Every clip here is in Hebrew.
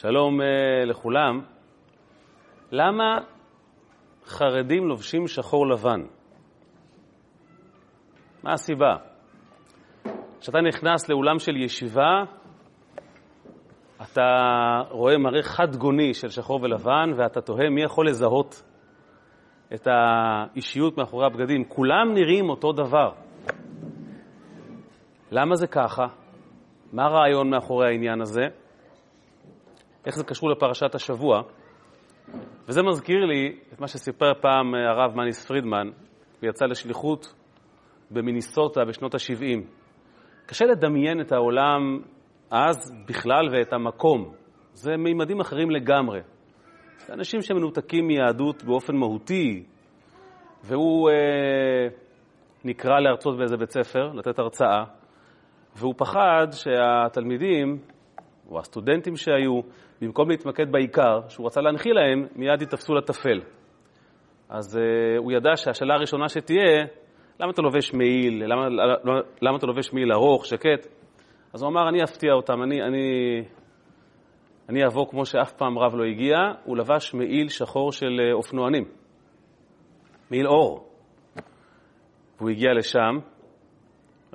שלום uh, לכולם. למה חרדים לובשים שחור לבן? מה הסיבה? כשאתה נכנס לאולם של ישיבה, אתה רואה מראה חד גוני של שחור ולבן, ואתה תוהה מי יכול לזהות את האישיות מאחורי הבגדים. כולם נראים אותו דבר. למה זה ככה? מה הרעיון מאחורי העניין הזה? איך זה קשור לפרשת השבוע? וזה מזכיר לי את מה שסיפר פעם הרב מניס פרידמן, הוא יצא לשליחות במיניסוטה בשנות ה-70. קשה לדמיין את העולם אז בכלל ואת המקום. זה מימדים אחרים לגמרי. זה אנשים שמנותקים מיהדות באופן מהותי, והוא אה, נקרא להרצות באיזה בית ספר, לתת הרצאה, והוא פחד שהתלמידים, או הסטודנטים שהיו, במקום להתמקד בעיקר, שהוא רצה להנחיל להם, מיד ייתפסו לטפל. אז uh, הוא ידע שהשאלה הראשונה שתהיה, למה אתה לובש מעיל? למה, למה, למה אתה לובש מעיל ארוך, שקט? אז הוא אמר, אני אפתיע אותם, אני, אני, אני אבוא כמו שאף פעם רב לא הגיע. הוא לבש מעיל שחור של אה, אופנוענים, מעיל אור. והוא הגיע לשם,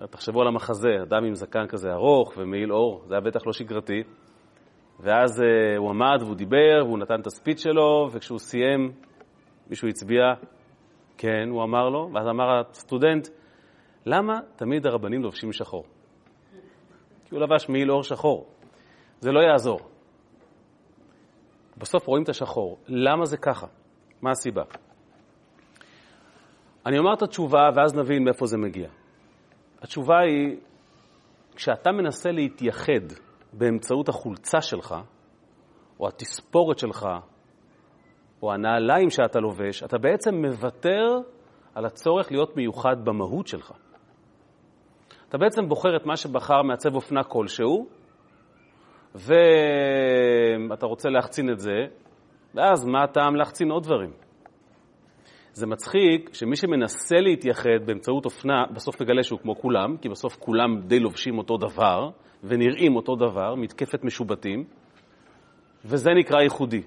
תחשבו על המחזה, אדם עם זקן כזה ארוך ומעיל אור, זה היה בטח לא שגרתי. ואז uh, הוא עמד והוא דיבר, והוא נתן את הספיץ שלו, וכשהוא סיים, מישהו הצביע, כן, הוא אמר לו, ואז אמר הסטודנט, למה תמיד הרבנים לובשים שחור? כי הוא לבש מעיל אור שחור. זה לא יעזור. בסוף רואים את השחור. למה זה ככה? מה הסיבה? אני אומר את התשובה, ואז נבין מאיפה זה מגיע. התשובה היא, כשאתה מנסה להתייחד באמצעות החולצה שלך, או התספורת שלך, או הנעליים שאתה לובש, אתה בעצם מוותר על הצורך להיות מיוחד במהות שלך. אתה בעצם בוחר את מה שבחר מעצב אופנה כלשהו, ואתה רוצה להחצין את זה, ואז מה הטעם להחצין עוד דברים? זה מצחיק שמי שמנסה להתייחד באמצעות אופנה, בסוף מגלה שהוא כמו כולם, כי בסוף כולם די לובשים אותו דבר ונראים אותו דבר, מתקפת משובטים, וזה נקרא ייחודי.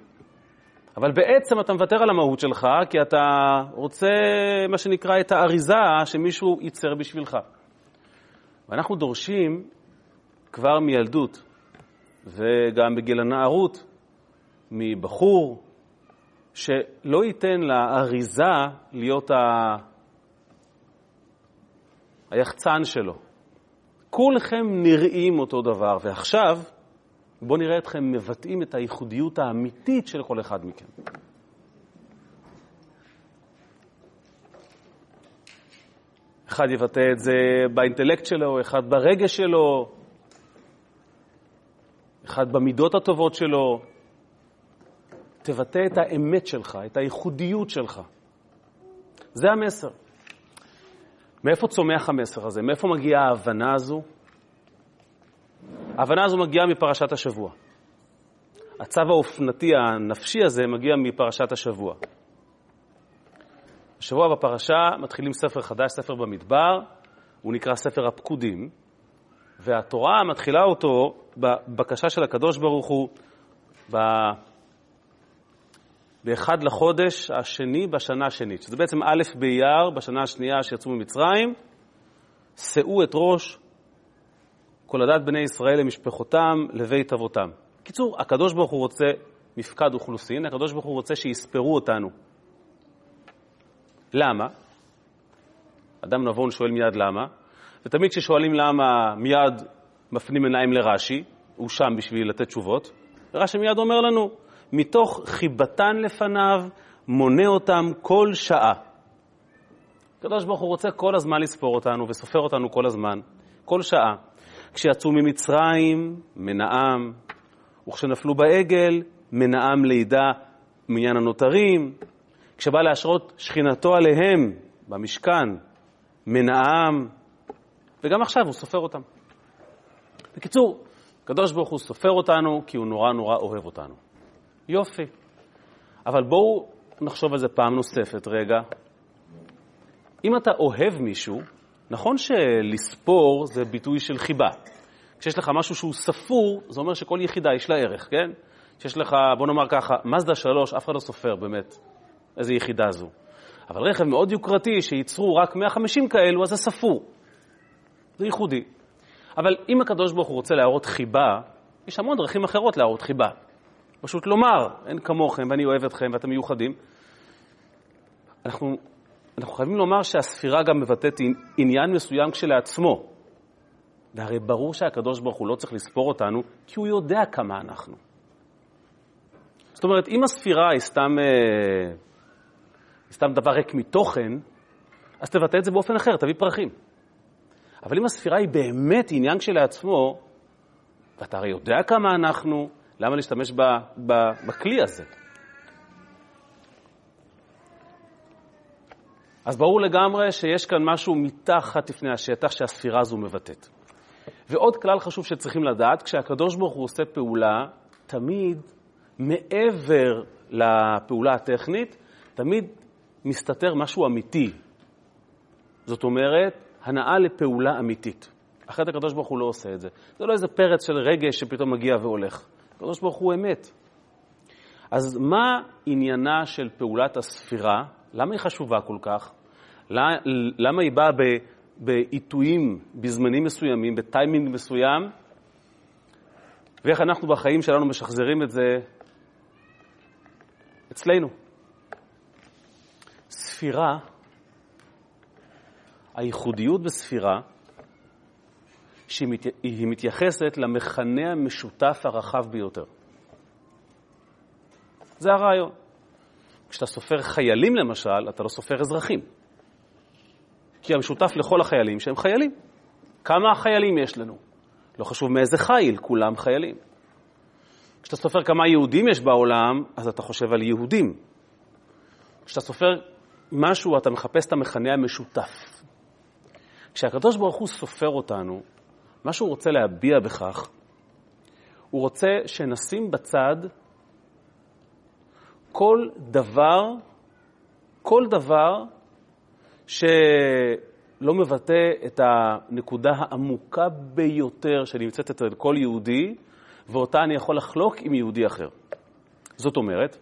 אבל בעצם אתה מוותר על המהות שלך, כי אתה רוצה, מה שנקרא, את האריזה שמישהו ייצר בשבילך. ואנחנו דורשים כבר מילדות, וגם בגיל הנערות, מבחור, שלא ייתן לאריזה להיות ה... היחצן שלו. כולכם נראים אותו דבר, ועכשיו בואו נראה אתכם מבטאים את הייחודיות האמיתית של כל אחד מכם. אחד יבטא את זה באינטלקט שלו, אחד ברגש שלו, אחד במידות הטובות שלו, תבטא את האמת שלך, את הייחודיות שלך. זה המסר. מאיפה צומח המסר הזה? מאיפה מגיעה ההבנה הזו? ההבנה הזו מגיעה מפרשת השבוע. הצו האופנתי הנפשי הזה מגיע מפרשת השבוע. השבוע בפרשה מתחילים ספר חדש, ספר במדבר, הוא נקרא ספר הפקודים, והתורה מתחילה אותו בבקשה של הקדוש ברוך הוא, באחד לחודש השני בשנה השנית, שזה בעצם א' באייר בשנה השנייה שיצאו ממצרים, שאו את ראש כל בני ישראל למשפחותם, לבית אבותם. בקיצור, הקדוש ברוך הוא רוצה מפקד אוכלוסין, הקדוש ברוך הוא רוצה שיספרו אותנו. למה? אדם נבון שואל מיד למה, ותמיד כששואלים למה, מיד מפנים עיניים לרש"י, הוא שם בשביל לתת תשובות, ורש"י מיד אומר לנו, מתוך חיבתן לפניו, מונה אותם כל שעה. הקדוש ברוך הוא רוצה כל הזמן לספור אותנו וסופר אותנו כל הזמן, כל שעה. כשיצאו ממצרים, מנעם, וכשנפלו בעגל, מנעם לידה מעניין הנותרים. כשבא להשרות שכינתו עליהם במשכן, מנעם, וגם עכשיו הוא סופר אותם. בקיצור, הקדוש ברוך הוא סופר אותנו כי הוא נורא נורא אוהב אותנו. יופי. אבל בואו נחשוב על זה פעם נוספת רגע. אם אתה אוהב מישהו, נכון שלספור זה ביטוי של חיבה. כשיש לך משהו שהוא ספור, זה אומר שכל יחידה יש לה ערך, כן? שיש לך, בוא נאמר ככה, מזדה 3, אף אחד לא סופר באמת איזה יחידה זו. אבל רכב מאוד יוקרתי, שייצרו רק 150 כאלו, אז זה ספור. זה ייחודי. אבל אם הקדוש ברוך הוא רוצה להראות חיבה, יש המון דרכים אחרות להראות חיבה. פשוט לומר, אין כמוכם ואני אוהב אתכם ואתם מיוחדים. אנחנו, אנחנו חייבים לומר שהספירה גם מבטאת עניין מסוים כשלעצמו. והרי ברור שהקדוש ברוך הוא לא צריך לספור אותנו, כי הוא יודע כמה אנחנו. זאת אומרת, אם הספירה היא סתם, אה, סתם דבר ריק מתוכן, אז תבטא את זה באופן אחר, תביא פרחים. אבל אם הספירה היא באמת עניין כשלעצמו, ואתה הרי יודע כמה אנחנו, למה להשתמש ב, ב, בכלי הזה? אז ברור לגמרי שיש כאן משהו מתחת לפני השטח שהספירה הזו מבטאת. ועוד כלל חשוב שצריכים לדעת, כשהקדוש ברוך הוא עושה פעולה, תמיד מעבר לפעולה הטכנית, תמיד מסתתר משהו אמיתי. זאת אומרת, הנאה לפעולה אמיתית. אחרת הקדוש ברוך הוא לא עושה את זה. זה לא איזה פרץ של רגש שפתאום מגיע והולך. הקדוש ברוך הוא אמת. אז מה עניינה של פעולת הספירה? למה היא חשובה כל כך? למה היא באה בעיתויים בזמנים מסוימים, בטיימינג מסוים? ואיך אנחנו בחיים שלנו משחזרים את זה אצלנו? ספירה, הייחודיות בספירה, שהיא מתייחסת למכנה המשותף הרחב ביותר. זה הרעיון. כשאתה סופר חיילים למשל, אתה לא סופר אזרחים. כי המשותף לכל החיילים שהם חיילים. כמה חיילים יש לנו? לא חשוב מאיזה חיל, כולם חיילים. כשאתה סופר כמה יהודים יש בעולם, אז אתה חושב על יהודים. כשאתה סופר משהו, אתה מחפש את המכנה המשותף. כשהקדוש ברוך הוא סופר אותנו, מה שהוא רוצה להביע בכך, הוא רוצה שנשים בצד כל דבר, כל דבר שלא מבטא את הנקודה העמוקה ביותר שנמצאת אצל כל יהודי, ואותה אני יכול לחלוק עם יהודי אחר. זאת אומרת,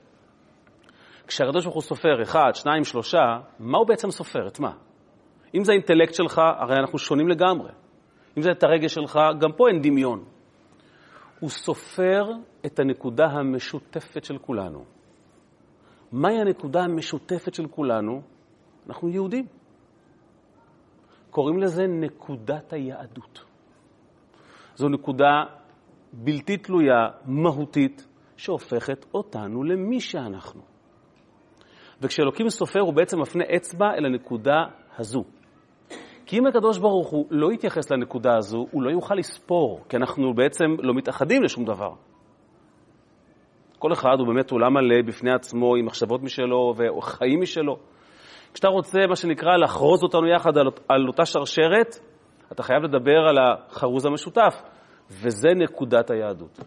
כשהקדוש ברוך הוא סופר אחד, שניים, שלושה, מה הוא בעצם סופר? את מה? אם זה האינטלקט שלך, הרי אנחנו שונים לגמרי. אם זה את הרגש שלך, גם פה אין דמיון. הוא סופר את הנקודה המשותפת של כולנו. מהי הנקודה המשותפת של כולנו? אנחנו יהודים. קוראים לזה נקודת היהדות. זו נקודה בלתי תלויה, מהותית, שהופכת אותנו למי שאנחנו. וכשאלוקים סופר, הוא בעצם מפנה אצבע אל הנקודה הזו. כי אם הקדוש ברוך הוא לא יתייחס לנקודה הזו, הוא לא יוכל לספור, כי אנחנו בעצם לא מתאחדים לשום דבר. כל אחד הוא באמת עולם מלא בפני עצמו, עם מחשבות משלו וחיים משלו. כשאתה רוצה, מה שנקרא, לחרוז אותנו יחד על, על אותה שרשרת, אתה חייב לדבר על החרוז המשותף, וזה נקודת היהדות.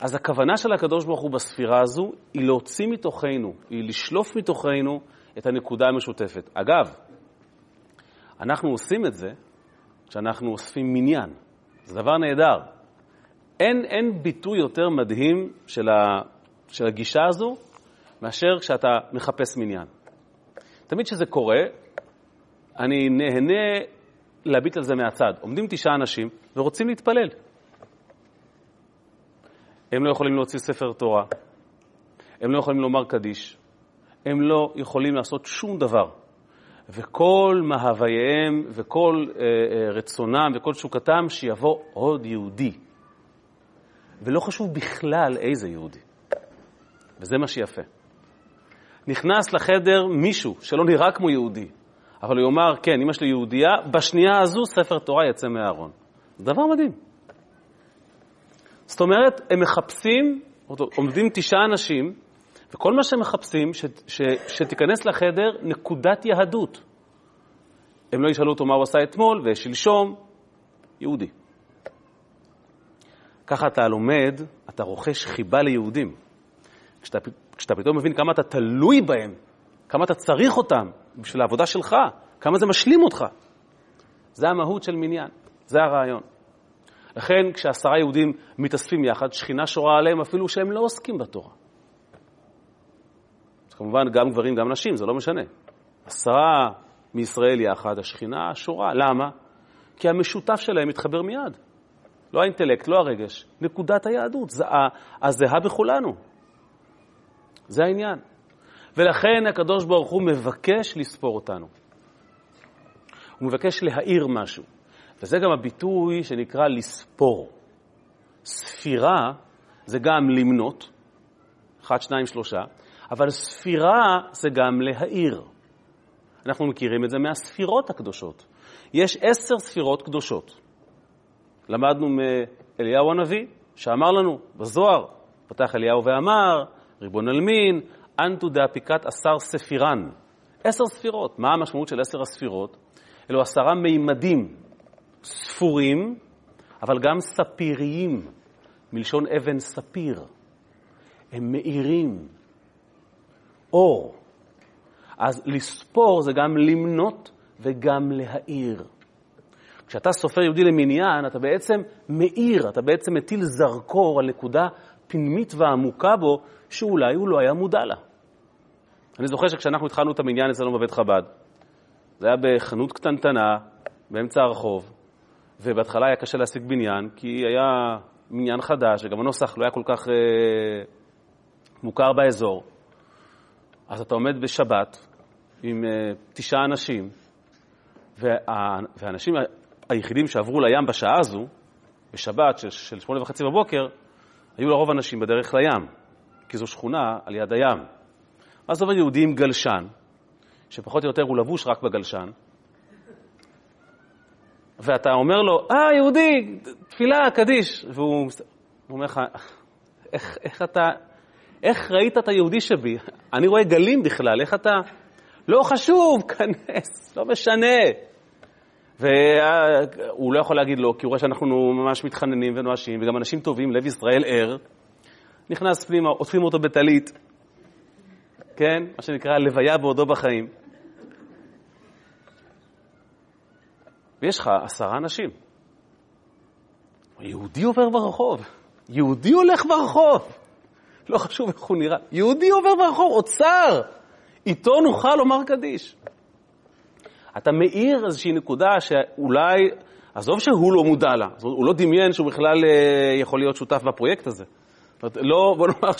אז הכוונה של הקדוש ברוך הוא בספירה הזו היא להוציא מתוכנו, היא לשלוף מתוכנו את הנקודה המשותפת. אגב, אנחנו עושים את זה כשאנחנו אוספים מניין. זה דבר נהדר. אין, אין ביטוי יותר מדהים של, ה, של הגישה הזו מאשר כשאתה מחפש מניין. תמיד כשזה קורה, אני נהנה להביט על זה מהצד. עומדים תשעה אנשים ורוצים להתפלל. הם לא יכולים להוציא ספר תורה, הם לא יכולים לומר קדיש, הם לא יכולים לעשות שום דבר. וכל מהווייהם וכל אה, אה, רצונם וכל תשוקתם שיבוא עוד יהודי. ולא חשוב בכלל איזה יהודי. וזה מה שיפה. נכנס לחדר מישהו שלא נראה כמו יהודי, אבל הוא יאמר, כן, אמא שלי יהודייה, בשנייה הזו ספר תורה יצא מהארון. דבר מדהים. זאת אומרת, הם מחפשים, עומדים תשעה אנשים, וכל מה שהם מחפשים, ש, ש, שתיכנס לחדר נקודת יהדות. הם לא ישאלו אותו מה הוא עשה אתמול ושלשום, יהודי. ככה אתה לומד, אתה רוכש חיבה ליהודים. כשאתה, כשאתה פתאום מבין כמה אתה תלוי בהם, כמה אתה צריך אותם בשביל העבודה שלך, כמה זה משלים אותך. זה המהות של מניין, זה הרעיון. לכן כשעשרה יהודים מתאספים יחד, שכינה שורה עליהם אפילו שהם לא עוסקים בתורה. כמובן גם גברים, גם נשים, זה לא משנה. עשרה מישראל יחד, השכינה שורה. למה? כי המשותף שלהם מתחבר מיד. לא האינטלקט, לא הרגש, נקודת היהדות, זה הזהה בכולנו. זה העניין. ולכן הקדוש ברוך הוא מבקש לספור אותנו. הוא מבקש להאיר משהו. וזה גם הביטוי שנקרא לספור. ספירה זה גם למנות, אחת, שניים, שלושה, אבל ספירה זה גם להאיר. אנחנו מכירים את זה מהספירות הקדושות. יש עשר ספירות קדושות. למדנו מאליהו הנביא, שאמר לנו בזוהר, פתח אליהו ואמר, ריבון אלמין, אנטו דאפיקת עשר ספירן. עשר ספירות. מה המשמעות של עשר הספירות? אלו עשרה מימדים ספורים, אבל גם ספיריים, מלשון אבן ספיר. הם מאירים, אור. אז לספור זה גם למנות וגם להאיר. כשאתה סופר יהודי למניין, אתה בעצם מאיר, אתה בעצם מטיל זרקור על נקודה פנימית ועמוקה בו, שאולי הוא לא היה מודע לה. אני זוכר שכשאנחנו התחלנו את המניין אצלנו בבית חב"ד, זה היה בחנות קטנטנה, באמצע הרחוב, ובהתחלה היה קשה להשיג בניין, כי היה מניין חדש, וגם הנוסח לא היה כל כך אה, מוכר באזור. אז אתה עומד בשבת עם אה, תשעה אנשים, וה, והאנשים היחידים שעברו לים בשעה הזו, בשבת של, של שמונה וחצי בבוקר, היו לרוב אנשים בדרך לים, כי זו שכונה על יד הים. אז עובר יהודי עם גלשן, שפחות או יותר הוא לבוש רק בגלשן, ואתה אומר לו, אה, יהודי, תפילה, קדיש, והוא אומר לך, איך, איך אתה, איך ראית את היהודי שבי? אני רואה גלים בכלל, איך אתה... לא חשוב, כנס, לא משנה. והוא לא יכול להגיד לא, כי הוא רואה שאנחנו ממש מתחננים ונואשים, וגם אנשים טובים, לב ישראל ער, נכנס פנימה, עוטפים אותו בטלית, כן? מה שנקרא לוויה בעודו בחיים. ויש לך עשרה אנשים. יהודי עובר ברחוב, יהודי הולך ברחוב, לא חשוב איך הוא נראה, יהודי עובר ברחוב, אוצר, איתו נוכל לומר קדיש. אתה מאיר איזושהי נקודה שאולי, עזוב שהוא לא מודע לה, הוא לא דמיין שהוא בכלל אה, יכול להיות שותף בפרויקט הזה. זאת אומרת, לא, בוא נאמר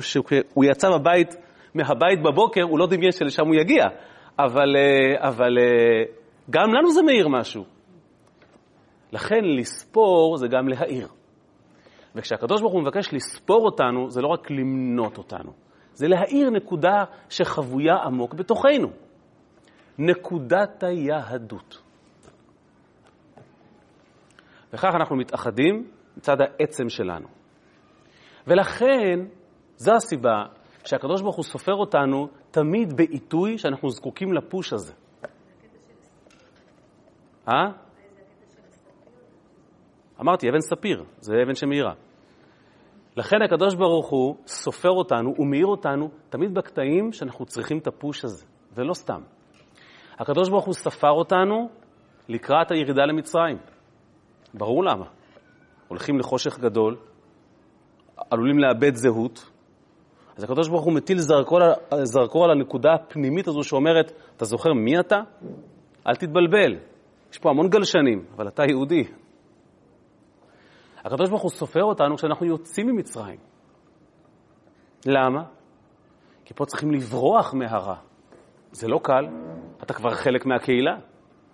שהוא יצא בבית, מהבית בבוקר, הוא לא דמיין שלשם הוא יגיע, אבל, אה, אבל אה, גם לנו זה מאיר משהו. לכן לספור זה גם להאיר. וכשהקדוש ברוך הוא מבקש לספור אותנו, זה לא רק למנות אותנו, זה להאיר נקודה שחבויה עמוק בתוכנו. נקודת היהדות. וכך אנחנו מתאחדים מצד העצם שלנו. ולכן, זו הסיבה שהקדוש ברוך הוא סופר אותנו תמיד בעיתוי שאנחנו זקוקים לפוש הזה. אה? אמרתי, אבן ספיר, זה אבן שמאירה. לכן הקדוש ברוך הוא סופר אותנו ומאיר אותנו תמיד בקטעים שאנחנו צריכים את הפוש הזה, ולא סתם. הקדוש ברוך הוא ספר אותנו לקראת הירידה למצרים. ברור למה. הולכים לחושך גדול, עלולים לאבד זהות, אז הקדוש ברוך הוא מטיל זרקור, זרקור על הנקודה הפנימית הזו שאומרת, אתה זוכר מי אתה? אל תתבלבל. יש פה המון גלשנים, אבל אתה יהודי. הקדוש ברוך הוא סופר אותנו כשאנחנו יוצאים ממצרים. למה? כי פה צריכים לברוח מהרע. זה לא קל, אתה כבר חלק מהקהילה,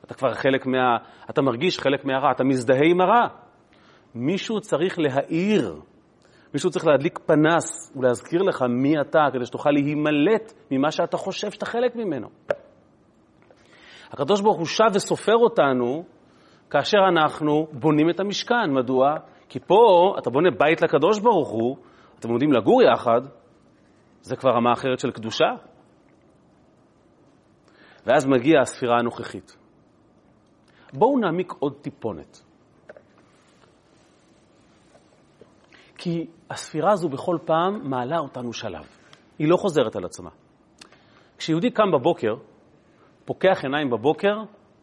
אתה כבר חלק מה... אתה מרגיש חלק מהרע, אתה מזדהה עם הרע. מישהו צריך להאיר, מישהו צריך להדליק פנס ולהזכיר לך מי אתה, כדי שתוכל להימלט ממה שאתה חושב שאתה חלק ממנו. הקדוש ברוך הוא שב וסופר אותנו כאשר אנחנו בונים את המשכן. מדוע? כי פה אתה בונה בית לקדוש ברוך הוא, אתם עומדים לגור יחד, זה כבר רמה אחרת של קדושה. ואז מגיעה הספירה הנוכחית. בואו נעמיק עוד טיפונת. כי הספירה הזו בכל פעם מעלה אותנו שלב. היא לא חוזרת על עצמה. כשיהודי קם בבוקר, פוקח עיניים בבוקר,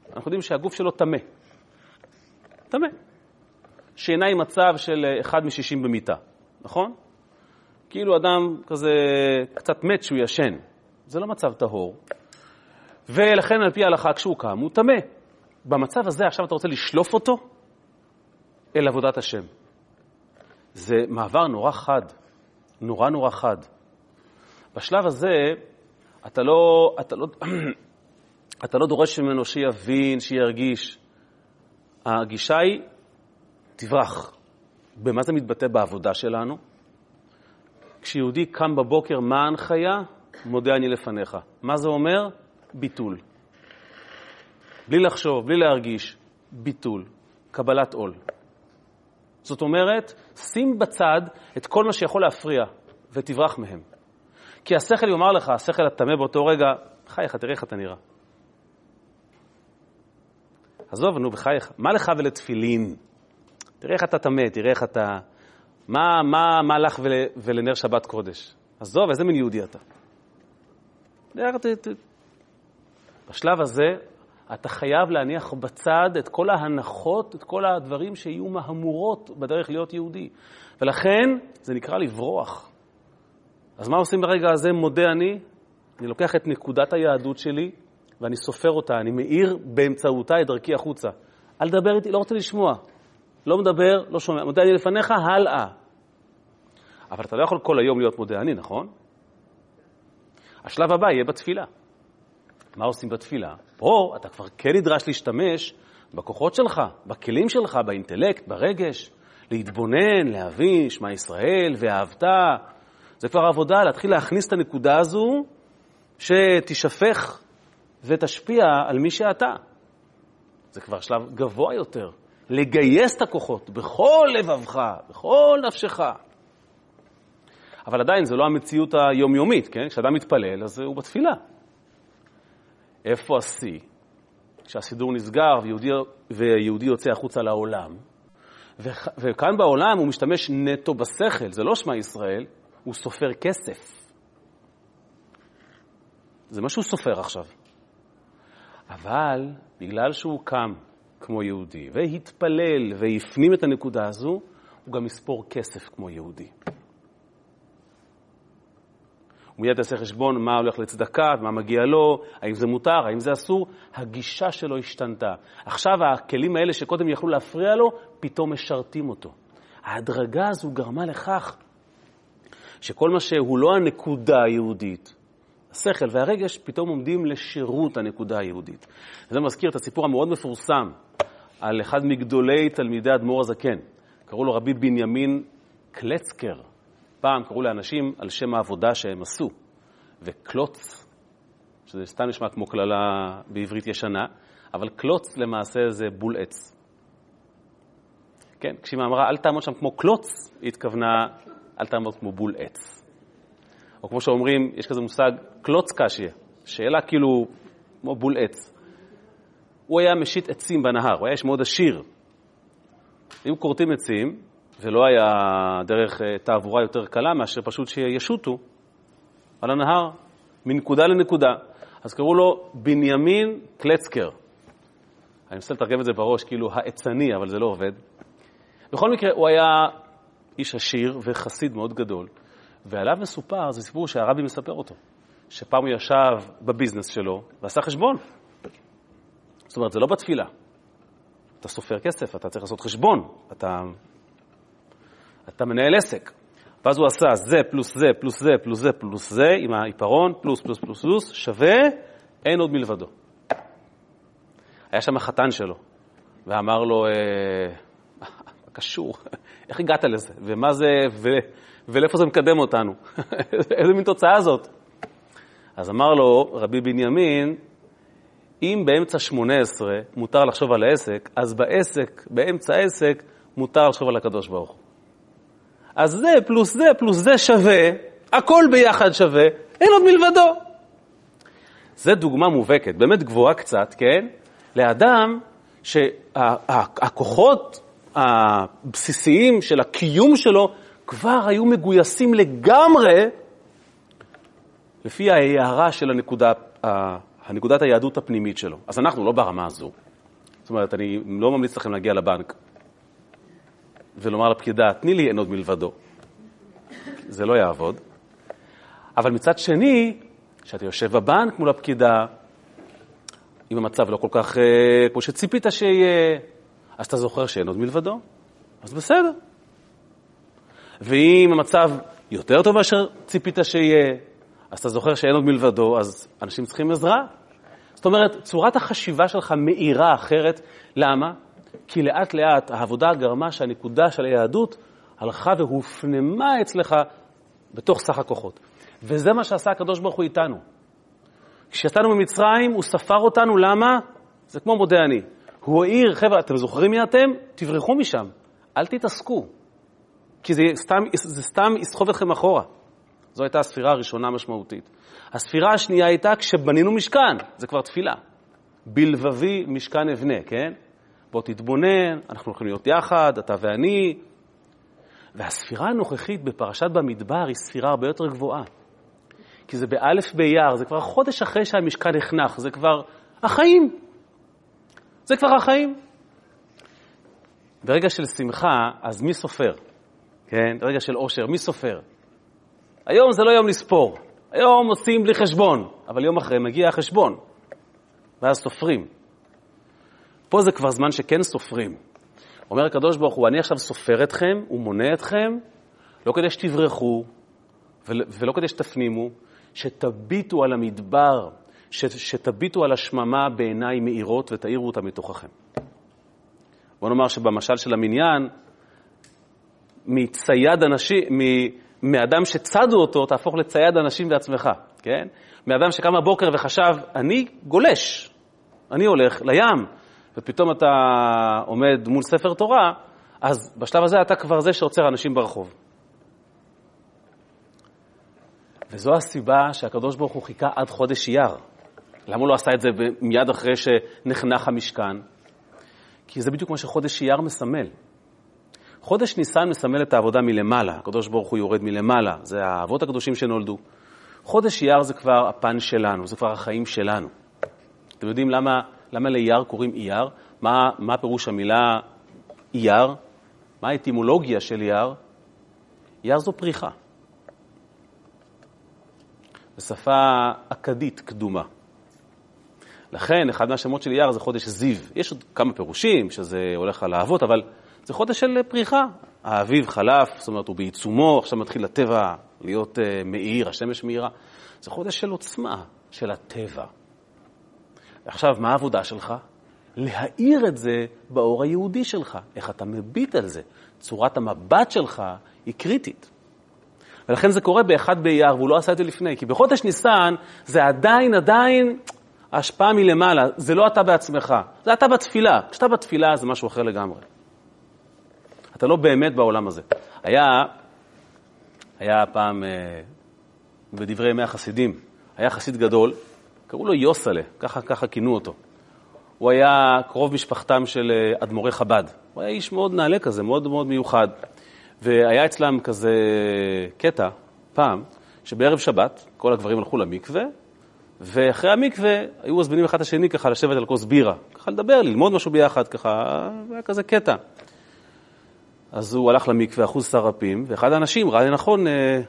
אנחנו יודעים שהגוף שלו טמא. טמא. שינה היא מצב של אחד משישים במיטה, נכון? כאילו אדם כזה קצת מת שהוא ישן. זה לא מצב טהור. ולכן על פי ההלכה כשהוא קם הוא טמא. במצב הזה עכשיו אתה רוצה לשלוף אותו אל עבודת השם. זה מעבר נורא חד, נורא נורא חד. בשלב הזה אתה לא, אתה לא, אתה לא דורש ממנו שיבין, שירגיש. הגישה היא, תברח. במה זה מתבטא בעבודה שלנו? כשיהודי קם בבוקר, מה ההנחיה? מודה אני לפניך. מה זה אומר? ביטול. בלי לחשוב, בלי להרגיש, ביטול, קבלת עול. זאת אומרת, שים בצד את כל מה שיכול להפריע ותברח מהם. כי השכל יאמר לך, השכל הטמא באותו רגע, חייך, תראה איך אתה נראה. עזוב, נו, בחייך, מה לך ולתפילין? תראה איך אתה טמא, תראה איך אתה... מה, מה, מה לך ול, ולנר שבת קודש? עזוב, איזה מין יהודי אתה? בשלב הזה אתה חייב להניח בצד את כל ההנחות, את כל הדברים שיהיו מהמורות בדרך להיות יהודי. ולכן זה נקרא לברוח. אז מה עושים ברגע הזה? מודה אני, אני לוקח את נקודת היהדות שלי ואני סופר אותה, אני מאיר באמצעותה את דרכי החוצה. אל תדבר איתי, לא רוצה לשמוע. לא מדבר, לא שומע. מודה אני לפניך, הלאה. אבל אתה לא יכול כל היום להיות מודה אני, נכון? השלב הבא יהיה בתפילה. מה עושים בתפילה? פה אתה כבר כן נדרש להשתמש בכוחות שלך, בכלים שלך, באינטלקט, ברגש, להתבונן, להבין, שמע ישראל, ואהבת. זה כבר עבודה, להתחיל להכניס את הנקודה הזו שתשפך ותשפיע על מי שאתה. זה כבר שלב גבוה יותר, לגייס את הכוחות בכל לבבך, בכל נפשך. אבל עדיין זו לא המציאות היומיומית, כן? כשאדם מתפלל, אז הוא בתפילה. איפה השיא? כשהסידור נסגר ויהודי, ויהודי יוצא החוצה לעולם, ו, וכאן בעולם הוא משתמש נטו בשכל, זה לא שמע ישראל, הוא סופר כסף. זה מה שהוא סופר עכשיו. אבל בגלל שהוא קם כמו יהודי והתפלל והפנים את הנקודה הזו, הוא גם יספור כסף כמו יהודי. הוא מיד יעשה חשבון מה הולך לצדקה, מה מגיע לו, האם זה מותר, האם זה אסור. הגישה שלו השתנתה. עכשיו הכלים האלה שקודם יכלו להפריע לו, פתאום משרתים אותו. ההדרגה הזו גרמה לכך שכל מה שהוא לא הנקודה היהודית, השכל והרגש פתאום עומדים לשירות הנקודה היהודית. זה מזכיר את הסיפור המאוד מפורסם על אחד מגדולי תלמידי אדמו"ר הזקן. קראו לו רבי בנימין קלצקר. פעם קראו לאנשים על שם העבודה שהם עשו, וקלוץ, שזה סתם נשמע כמו קללה בעברית ישנה, אבל קלוץ למעשה זה בול עץ. כן, כשהיא אמרה אל תעמוד שם כמו קלוץ, היא התכוונה אל תעמוד כמו בול עץ. או כמו שאומרים, יש כזה מושג קלוץ קשיה, שאלה כאילו כמו בול עץ. הוא היה משית עצים בנהר, הוא היה איש מאוד עשיר. אם כורתים עצים, ולא היה דרך אה, תעבורה יותר קלה מאשר פשוט שישוטו על הנהר מנקודה לנקודה. אז קראו לו בנימין קלצקר. אני מנסה לתרגם את זה בראש כאילו העצני, אבל זה לא עובד. בכל מקרה, הוא היה איש עשיר וחסיד מאוד גדול, ועליו מסופר, זה סיפור שהרבי מספר אותו, שפעם הוא ישב בביזנס שלו ועשה חשבון. אומרת, זה לא בתפילה. אתה סופר כסף, אתה צריך לעשות חשבון, אתה אתה מנהל עסק. ואז הוא עשה זה פלוס זה פלוס זה פלוס זה פלוס זה עם העיפרון, פלוס פלוס פלוס פלוס, שווה, אין עוד מלבדו. היה שם החתן שלו, ואמר לו, אה, מה קשור? איך הגעת לזה? ומה זה, ו, ולאיפה זה מקדם אותנו? איזה מין תוצאה זאת? אז אמר לו רבי בנימין, אם באמצע שמונה עשרה מותר לחשוב על העסק, אז בעסק, באמצע העסק, מותר לחשוב על הקדוש ברוך הוא. אז זה פלוס זה פלוס זה שווה, הכל ביחד שווה, אין עוד מלבדו. זו דוגמה מובהקת, באמת גבוהה קצת, כן? לאדם שהכוחות הבסיסיים של הקיום שלו כבר היו מגויסים לגמרי לפי ההערה של הנקודה, הנקודת היהדות הפנימית שלו. אז אנחנו לא ברמה הזו. זאת אומרת, אני לא ממליץ לכם להגיע לבנק ולומר לפקידה, תני לי עוד מלבדו. זה לא יעבוד. אבל מצד שני, כשאתה יושב בבנק מול הפקידה, אם המצב לא כל כך אה, כמו שציפית שיהיה, אז אתה זוכר שאין עוד מלבדו, אז בסדר. ואם המצב יותר טוב מאשר ציפית שיהיה, אז אתה זוכר שאין עוד מלבדו, אז אנשים צריכים עזרה. זאת אומרת, צורת החשיבה שלך מאירה אחרת. למה? כי לאט לאט העבודה גרמה שהנקודה של היהדות הלכה והופנמה אצלך בתוך סך הכוחות. וזה מה שעשה הקדוש ברוך הוא איתנו. כשיצאנו ממצרים, הוא ספר אותנו, למה? זה כמו מודה אני. הוא העיר, חבר'ה, אתם זוכרים מי אתם? תברחו משם, אל תתעסקו. כי זה סתם, זה סתם יסחוב אתכם אחורה. זו הייתה הספירה הראשונה המשמעותית. הספירה השנייה הייתה כשבנינו משכן, זה כבר תפילה. בלבבי משכן אבנה, כן? בוא תתבונן, אנחנו הולכים להיות יחד, אתה ואני. והספירה הנוכחית בפרשת במדבר היא ספירה הרבה יותר גבוהה. כי זה באלף באייר, זה כבר חודש אחרי שהמשכן נחנך, זה כבר החיים. זה כבר החיים. ברגע של שמחה, אז מי סופר? כן? ברגע של עושר, מי סופר? היום זה לא יום לספור, היום עושים בלי חשבון, אבל יום אחרי מגיע החשבון, ואז סופרים. פה זה כבר זמן שכן סופרים. אומר הקדוש ברוך הוא, אני עכשיו סופר אתכם ומונה אתכם, לא כדי שתברחו ולא כדי שתפנימו, שתביטו על המדבר, שתביטו על השממה בעיניים מאירות ותאירו אותה מתוככם. בוא נאמר שבמשל של המניין, מצייד אנשים, מאדם שצדו אותו, תהפוך לצייד אנשים בעצמך, כן? מאדם שקם בבוקר וחשב, אני גולש, אני הולך לים, ופתאום אתה עומד מול ספר תורה, אז בשלב הזה אתה כבר זה שעוצר אנשים ברחוב. וזו הסיבה שהקדוש ברוך הוא חיכה עד חודש אייר. למה הוא לא עשה את זה מיד אחרי שנחנך המשכן? כי זה בדיוק מה שחודש אייר מסמל. חודש ניסן מסמל את העבודה מלמעלה, הקדוש ברוך הוא יורד מלמעלה, זה האבות הקדושים שנולדו. חודש אייר זה כבר הפן שלנו, זה כבר החיים שלנו. אתם יודעים למה, למה לאייר קוראים אייר? מה, מה פירוש המילה אייר? מה האטימולוגיה של אייר? אייר זו פריחה. בשפה אכדית קדומה. לכן, אחד מהשמות של אייר זה חודש זיו. יש עוד כמה פירושים, שזה הולך על האבות, אבל זה חודש של פריחה. האביב חלף, זאת אומרת, הוא בעיצומו, עכשיו מתחיל הטבע להיות uh, מאיר, השמש מאירה. זה חודש של עוצמה, של הטבע. עכשיו, מה העבודה שלך? להאיר את זה באור היהודי שלך, איך אתה מביט על זה. צורת המבט שלך היא קריטית. ולכן זה קורה באחד באייר, והוא לא עשה את זה לפני, כי בחודש ניסן זה עדיין, עדיין ההשפעה מלמעלה, זה לא אתה בעצמך, זה אתה בתפילה. כשאתה בתפילה זה משהו אחר לגמרי. אתה לא באמת בעולם הזה. היה, היה פעם, אה, בדברי ימי החסידים, היה חסיד גדול, קראו לו יוסלה, ככה, ככה כינו אותו. הוא היה קרוב משפחתם של אה, אדמו"רי חב"ד. הוא היה איש מאוד נעלה כזה, מאוד מאוד מיוחד. והיה אצלם כזה קטע, פעם, שבערב שבת כל הגברים הלכו למקווה, ואחרי המקווה היו מזמינים אחד את השני ככה לשבת על כוס בירה, ככה לדבר, ללמוד משהו ביחד, ככה, היה כזה קטע. אז הוא הלך למקווה, אחוז סרפים, ואחד האנשים ראה לנכון אה,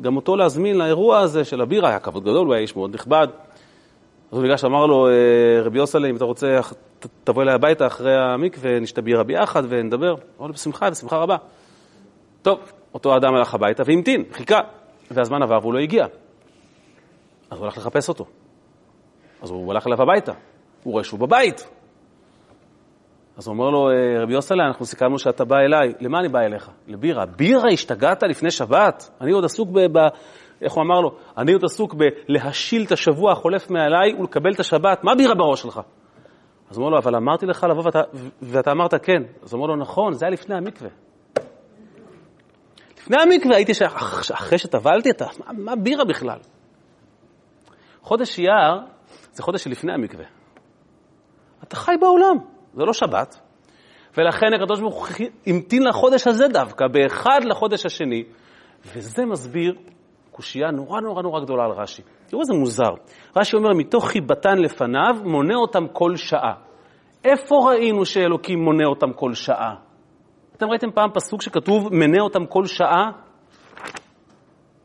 גם אותו להזמין לאירוע הזה של הבירה, היה כבוד גדול, הוא היה איש מאוד נכבד. אז הוא ניגש ואמר לו, אה, רבי יוסלה, אם אתה רוצה, תבוא אליי הביתה אחרי המקווה, נשתה בירה ביחד ונדבר. אמר לו, בשמחה, בשמחה רבה. טוב, אותו אדם הלך הביתה והמתין, חיכה, והזמן עבר והוא לא הגיע. אז הוא הלך לחפש אותו. אז הוא הלך אליו הביתה, הוא רואה שהוא בבית. אז הוא אומר לו, אה, רבי יוסלה, אנחנו סיכמנו שאתה בא אליי. למה אני בא אליך? לבירה. בירה, השתגעת לפני שבת? אני עוד עסוק ב... ב איך הוא אמר לו? אני עוד עסוק בלהשיל את השבוע החולף מעליי ולקבל את השבת. מה בירה בראש שלך? אז הוא אומר לו, אבל אמרתי לך לבוא ואתה, ואתה אמרת כן. אז הוא אומר לו, נכון, זה היה לפני המקווה. לפני המקווה הייתי שאחרי שטבלתי, אתה, מה, מה בירה בכלל? חודש אייר זה חודש שלפני המקווה. אתה חי בעולם, זה לא שבת. ולכן הקדוש ברוך הוא המתין לחודש הזה דווקא, באחד לחודש השני, וזה מסביר קושייה נורא נורא נורא גדולה על רש"י. תראו איזה מוזר. רש"י אומר, מתוך חיבתן לפניו, מונה אותם כל שעה. איפה ראינו שאלוקים מונה אותם כל שעה? אתם ראיתם פעם פסוק שכתוב מנה אותם כל שעה?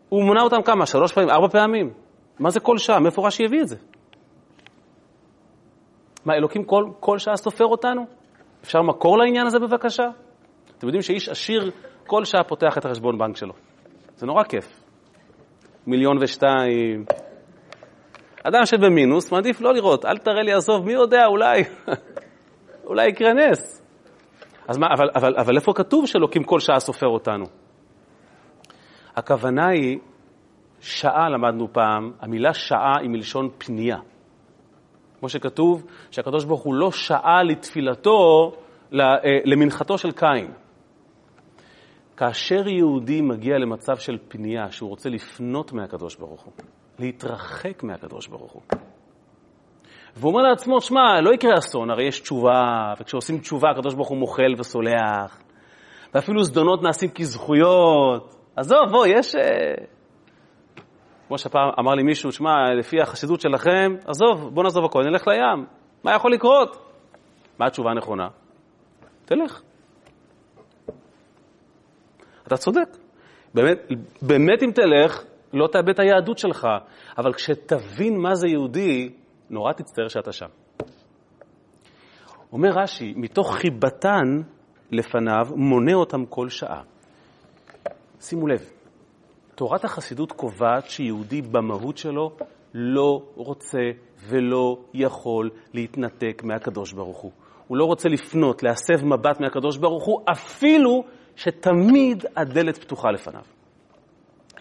הוא מונה אותם כמה? שלוש פעמים? ארבע פעמים? מה זה כל שעה? מאיפה רש"י הביא את זה? מה, אלוקים כל, כל שעה סופר אותנו? אפשר מקור לעניין הזה בבקשה? אתם יודעים שאיש עשיר כל שעה פותח את החשבון בנק שלו. זה נורא כיף. מיליון ושתיים. אדם שבמינוס, מעדיף לא לראות, אל תראה לי, עזוב, מי יודע, אולי, אולי יקרה נס. אז מה, אבל, אבל, אבל איפה כתוב שאלוקים כל שעה סופר אותנו? הכוונה היא, שעה למדנו פעם, המילה שעה היא מלשון פנייה. כמו שכתוב, שהקדוש ברוך הוא לא שעה לתפילתו, אה, למנחתו של קין. כאשר יהודי מגיע למצב של פנייה, שהוא רוצה לפנות מהקדוש ברוך הוא, להתרחק מהקדוש ברוך הוא, והוא אומר לעצמו, שמע, לא יקרה אסון, הרי יש תשובה, וכשעושים תשובה הקדוש ברוך הוא מוחל וסולח, ואפילו זדונות נעשים כזכויות. עזוב, בוא, יש... כמו שפעם אמר לי מישהו, שמע, לפי החסידות שלכם, עזוב, בוא נעזוב הכל, נלך לים. מה יכול לקרות? מה התשובה הנכונה? תלך. אתה צודק. באמת, באמת אם תלך, לא תאבד את היהדות שלך, אבל כשתבין מה זה יהודי, נורא תצטער שאתה שם. אומר רש"י, מתוך חיבתן לפניו, מונה אותם כל שעה. שימו לב, תורת החסידות קובעת שיהודי במהות שלו לא רוצה ולא יכול להתנתק מהקדוש ברוך הוא. הוא לא רוצה לפנות, להסב מבט מהקדוש ברוך הוא, אפילו שתמיד הדלת פתוחה לפניו.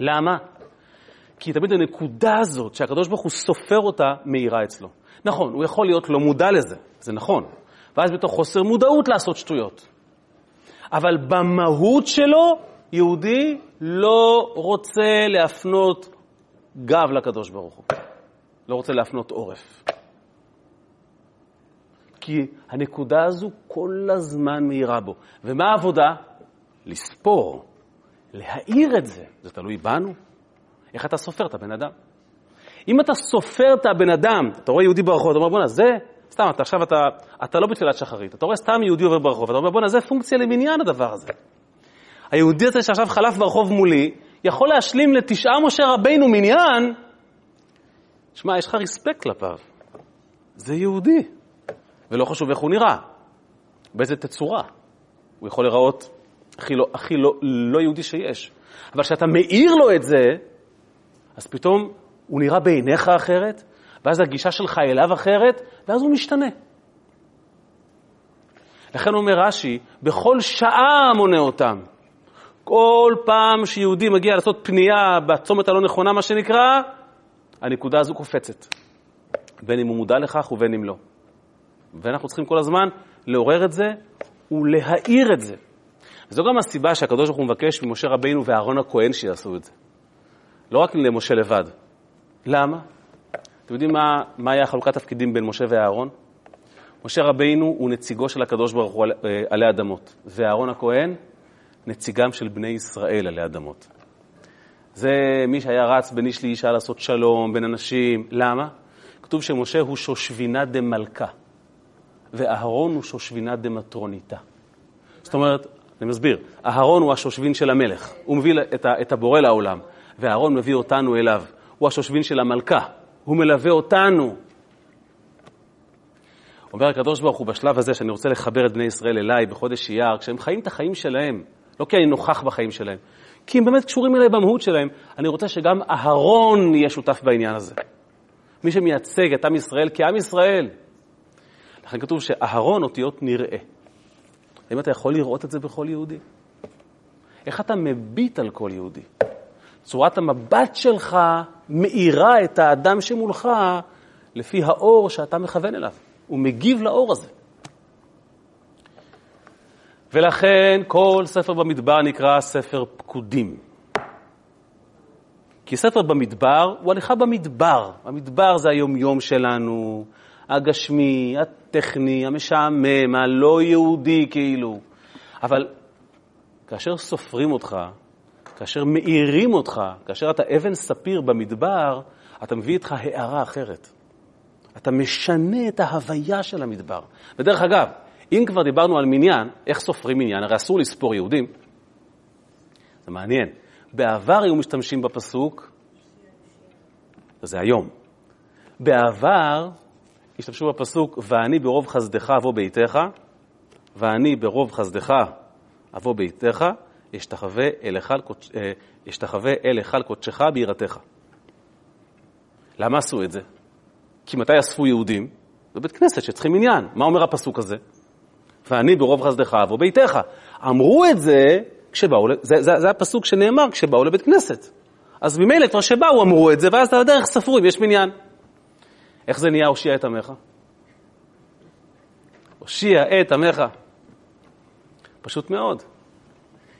למה? כי תמיד הנקודה הזאת שהקדוש ברוך הוא סופר אותה, מאירה אצלו. נכון, הוא יכול להיות לא מודע לזה, זה נכון. ואז בתוך חוסר מודעות לעשות שטויות. אבל במהות שלו, יהודי לא רוצה להפנות גב לקדוש ברוך הוא. לא רוצה להפנות עורף. כי הנקודה הזו כל הזמן מאירה בו. ומה העבודה? לספור, להאיר את זה. זה תלוי בנו. איך אתה סופר את הבן אדם? אם אתה סופר את הבן אדם, אתה רואה יהודי ברחוב, אתה אומר, בואנה, זה, סתם, אתה עכשיו, אתה, אתה לא בתפילת שחרית, אתה רואה סתם יהודי עובר ברחוב, אתה אומר, בואנה, זה פונקציה למניין הדבר הזה. היהודי הזה שעכשיו חלף ברחוב מולי, יכול להשלים לתשעה משה רבינו מניין, שמע, יש לך רספקט כלפיו. זה יהודי, ולא חשוב איך הוא נראה, באיזה תצורה. הוא יכול להיראות הכי לא, הכי לא, לא יהודי שיש. אבל כשאתה מאיר לו את זה, אז פתאום הוא נראה בעיניך אחרת, ואז הגישה שלך אליו אחרת, ואז הוא משתנה. לכן אומר רש"י, בכל שעה מונה אותם. כל פעם שיהודי מגיע לעשות פנייה בצומת הלא נכונה, מה שנקרא, הנקודה הזו קופצת. בין אם הוא מודע לכך ובין אם לא. ואנחנו צריכים כל הזמן לעורר את זה ולהאיר את זה. זו גם הסיבה שהקדוש ברוך הוא מבקש ממשה רבינו ואהרון הכהן שיעשו את זה. לא רק למשה לבד. למה? אתם יודעים מה, מה היה חלוקת תפקידים בין משה ואהרון? משה רבינו הוא נציגו של הקדוש ברוך הוא אה, עלי אדמות, ואהרון הכהן, נציגם של בני ישראל עלי אדמות. זה מי שהיה רץ בין איש לאישה לעשות שלום בין אנשים. למה? כתוב שמשה הוא שושבינה דמלכה, ואהרון הוא שושבינה דמטרוניתה. זאת אומרת, אני מסביר, אהרון הוא השושבין של המלך, הוא מביא את הבורא לעולם, ואהרון מביא אותנו אליו. הוא השושבין של המלכה, הוא מלווה אותנו. אומר הקדוש ברוך הוא בשלב הזה, שאני רוצה לחבר את בני ישראל אליי בחודש אייר, כשהם חיים את החיים שלהם, לא כי אני נוכח בחיים שלהם, כי הם באמת קשורים אליי במהות שלהם, אני רוצה שגם אהרון יהיה שותף בעניין הזה. מי שמייצג את עם ישראל כעם ישראל. לכן כתוב שאהרון אותיות נראה. האם אתה יכול לראות את זה בכל יהודי? איך אתה מביט על כל יהודי? צורת המבט שלך מאירה את האדם שמולך לפי האור שאתה מכוון אליו. הוא מגיב לאור הזה. ולכן כל ספר במדבר נקרא ספר פקודים. כי ספר במדבר הוא הליכה במדבר. המדבר זה היומיום שלנו, הגשמי, הטכני, המשעמם, הלא יהודי כאילו. אבל כאשר סופרים אותך, כאשר מאירים אותך, כאשר אתה אבן ספיר במדבר, אתה מביא איתך הערה אחרת. אתה משנה את ההוויה של המדבר. ודרך אגב, אם כבר דיברנו על מניין, איך סופרים מניין? הרי אסור לספור יהודים. זה מעניין. בעבר היו משתמשים בפסוק, וזה היום. בעבר השתמשו בפסוק, ואני ברוב חסדך אבוא ביתך, ואני ברוב חסדך אבוא ביתך, אשתחווה אל היכל קודשך ביראתך. למה עשו את זה? כי מתי אספו יהודים? בבית כנסת שצריכים עניין. מה אומר הפסוק הזה? ואני ברוב חסדך אבוא ביתך. אמרו את זה כשבאו, זה, זה, זה הפסוק שנאמר כשבאו לבית כנסת. אז ממילא כבר שבאו אמרו את זה, ואז על הדרך ספרו אם יש מניין. איך זה נהיה הושיע את עמך? הושיע את עמך. פשוט מאוד.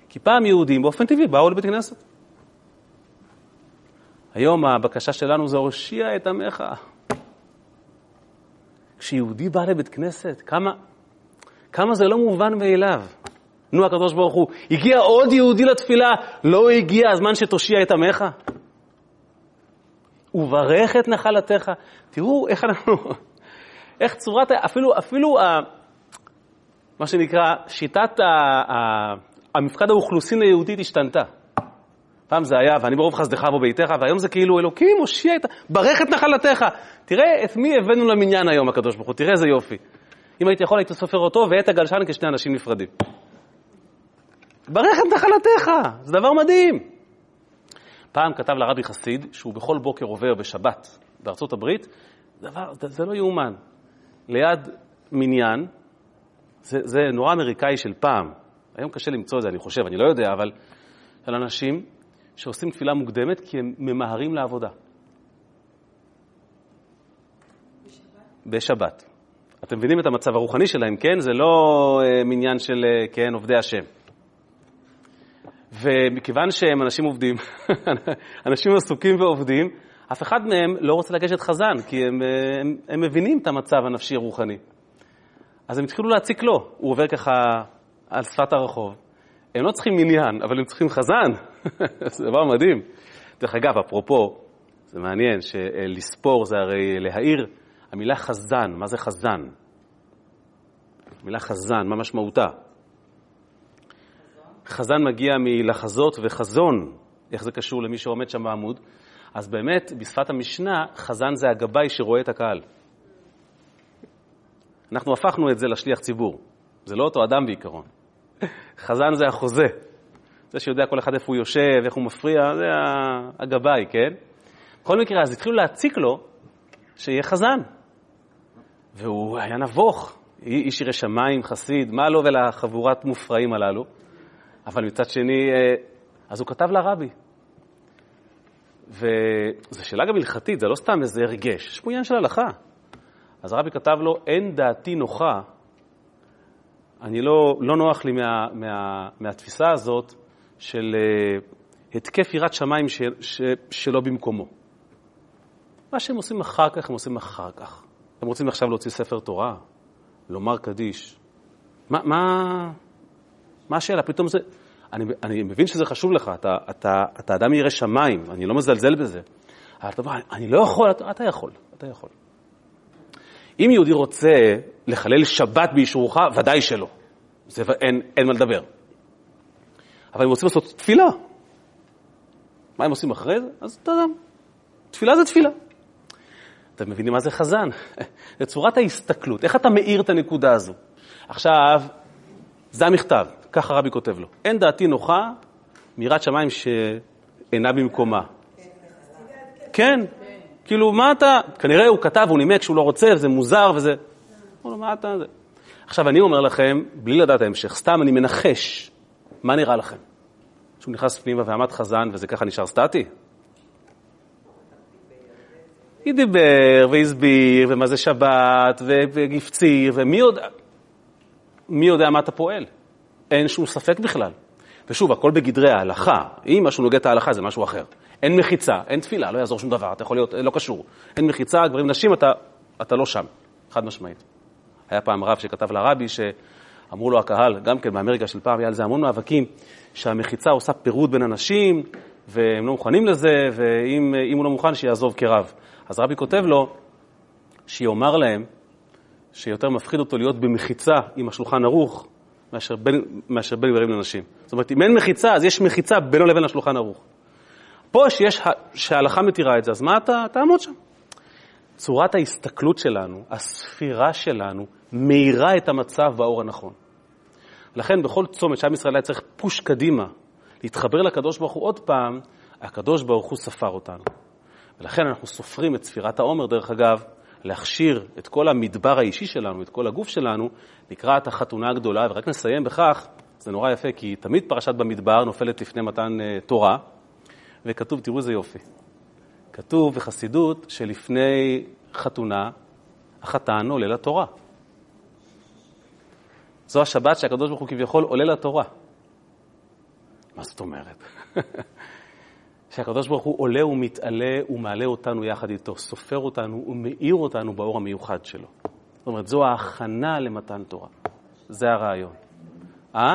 כי פעם יהודים באופן טבעי באו לבית כנסת. היום הבקשה שלנו זה הושיע את עמך. כשיהודי בא לבית כנסת, כמה, כמה זה לא מובן מאליו. נו, הקדוש ברוך הוא, הגיע עוד יהודי לתפילה, לא הגיע הזמן שתושיע את עמך? וברך את נחלתך. תראו איך אנחנו, איך צורת, אפילו, אפילו ה, מה שנקרא, שיטת ה, ה, המפקד האוכלוסין היהודית השתנתה. פעם זה היה, ואני ברוב חסדך וביתך, והיום זה כאילו, אלוקים, הושיע את, ברך את נחלתך. תראה את מי הבאנו למניין היום, הקדוש ברוך הוא, תראה איזה יופי. אם הייתי יכול, הייתי סופר אותו ואת הגלשן כשני אנשים נפרדים. ברך את נחלתך, זה דבר מדהים. פעם כתב לרבי חסיד, שהוא בכל בוקר עובר בשבת בארצות הברית, דבר, זה לא יאומן. ליד מניין, זה, זה נורא אמריקאי של פעם. היום קשה למצוא את זה, אני חושב, אני לא יודע, אבל של אנשים שעושים תפילה מוקדמת כי הם ממהרים לעבודה. בשבת? בשבת. אתם מבינים את המצב הרוחני שלהם, כן? זה לא uh, מניין של, uh, כן, עובדי השם. ומכיוון שהם אנשים עובדים, אנשים עסוקים ועובדים, אף אחד מהם לא רוצה לגשת חזן, כי הם, אה, הם, הם מבינים את המצב הנפשי-רוחני. אז הם התחילו להציק לו. הוא עובר ככה על שפת הרחוב. הם לא צריכים מניין, אבל הם צריכים חזן. זה דבר מדהים. דרך אגב, אפרופו, זה מעניין שלספור זה הרי להעיר. המילה חזן, מה זה חזן? המילה חזן, מה משמעותה? חזן מגיע מלחזות וחזון, איך זה קשור למי שעומד שם בעמוד? אז באמת, בשפת המשנה, חזן זה הגבאי שרואה את הקהל. אנחנו הפכנו את זה לשליח ציבור. זה לא אותו אדם בעיקרון. חזן זה החוזה. זה שיודע כל אחד איפה הוא יושב, איך הוא מפריע, זה הגבאי, כן? בכל מקרה, אז התחילו להציק לו שיהיה חזן. והוא היה נבוך, איש ירא שמיים, חסיד, מה לו ולחבורת מופרעים הללו? אבל מצד שני, אה, אז הוא כתב לרבי. וזו שאלה גם הלכתית, זה לא סתם איזה הרגש, יש פה עניין של הלכה. אז הרבי כתב לו, אין דעתי נוחה, אני לא, לא נוח לי מה, מה, מהתפיסה הזאת של uh, התקף יראת שמיים ש, ש, שלא במקומו. מה שהם עושים אחר כך, הם עושים אחר כך. אתם רוצים עכשיו להוציא ספר תורה? לומר קדיש? מה, מה, מה השאלה? פתאום זה... אני, אני מבין שזה חשוב לך, אתה, אתה, אתה אדם ירא שמיים, אני לא מזלזל בזה. אבל אתה אומר, אני לא יכול, אתה, אתה יכול, אתה יכול. אם יהודי רוצה לחלל שבת באישורך, ודאי שלא. זה, אין, אין מה לדבר. אבל הם רוצים לעשות תפילה. מה הם עושים אחרי זה? אז אתה יודע, תפילה זה תפילה. אתם מבינים מה זה חזן? זה צורת ההסתכלות, איך אתה מאיר את הנקודה הזו. עכשיו, זה המכתב, ככה רבי כותב לו. אין דעתי נוחה מיראת שמיים שאינה במקומה. כן, כאילו, מה אתה... כנראה הוא כתב, הוא נימק שהוא לא רוצה, וזה מוזר, וזה... אמרו לו, מה אתה... עכשיו, אני אומר לכם, בלי לדעת ההמשך, סתם אני מנחש, מה נראה לכם? שהוא נכנס פנימה ועמד חזן, וזה ככה נשאר סטטי? היא דיבר והסביר, ומה זה שבת, והפציר, ומי יודע... מי יודע מה אתה פועל? אין שום ספק בכלל. ושוב, הכל בגדרי ההלכה. אם משהו נוגד את ההלכה זה משהו אחר. אין מחיצה, אין תפילה, לא יעזור שום דבר, אתה יכול להיות, לא קשור. אין מחיצה, גברים, נשים, אתה, אתה לא שם, חד משמעית. היה פעם רב שכתב לרבי, שאמרו לו הקהל, גם כן באמריקה של פעם, היה על זה המון מאבקים, שהמחיצה עושה פירוד בין אנשים, והם לא מוכנים לזה, ואם הוא לא מוכן, שיעזוב כרב. אז רבי כותב לו, שיאמר להם שיותר מפחיד אותו להיות במחיצה עם השולחן ערוך מאשר בין, מאשר בין גברים לנשים. זאת אומרת, אם אין מחיצה, אז יש מחיצה בינו לבין השולחן ערוך. פה שיש, שההלכה מתירה את זה, אז מה אתה תעמוד שם? צורת ההסתכלות שלנו, הספירה שלנו, מאירה את המצב באור הנכון. לכן בכל צומת שעם ישראל היה צריך פוש קדימה, להתחבר לקדוש ברוך הוא עוד פעם, הקדוש ברוך הוא ספר אותנו. ולכן אנחנו סופרים את ספירת העומר, דרך אגב, להכשיר את כל המדבר האישי שלנו, את כל הגוף שלנו, לקראת החתונה הגדולה, ורק נסיים בכך, זה נורא יפה, כי תמיד פרשת במדבר נופלת לפני מתן uh, תורה, וכתוב, תראו איזה יופי, כתוב בחסידות שלפני חתונה, החתן עולה לתורה. זו השבת שהקדוש ברוך הוא כביכול עולה לתורה. מה זאת אומרת? שהקדוש ברוך הוא עולה ומתעלה ומעלה אותנו יחד איתו, סופר אותנו ומאיר אותנו באור המיוחד שלו. זאת אומרת, זו ההכנה למתן תורה. זה הרעיון. אה?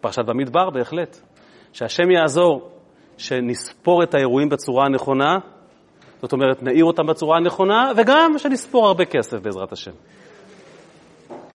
פרשת במדבר, בהחלט. שהשם יעזור שנספור את האירועים בצורה הנכונה, זאת אומרת, נעיר אותם בצורה הנכונה, וגם שנספור הרבה כסף בעזרת השם.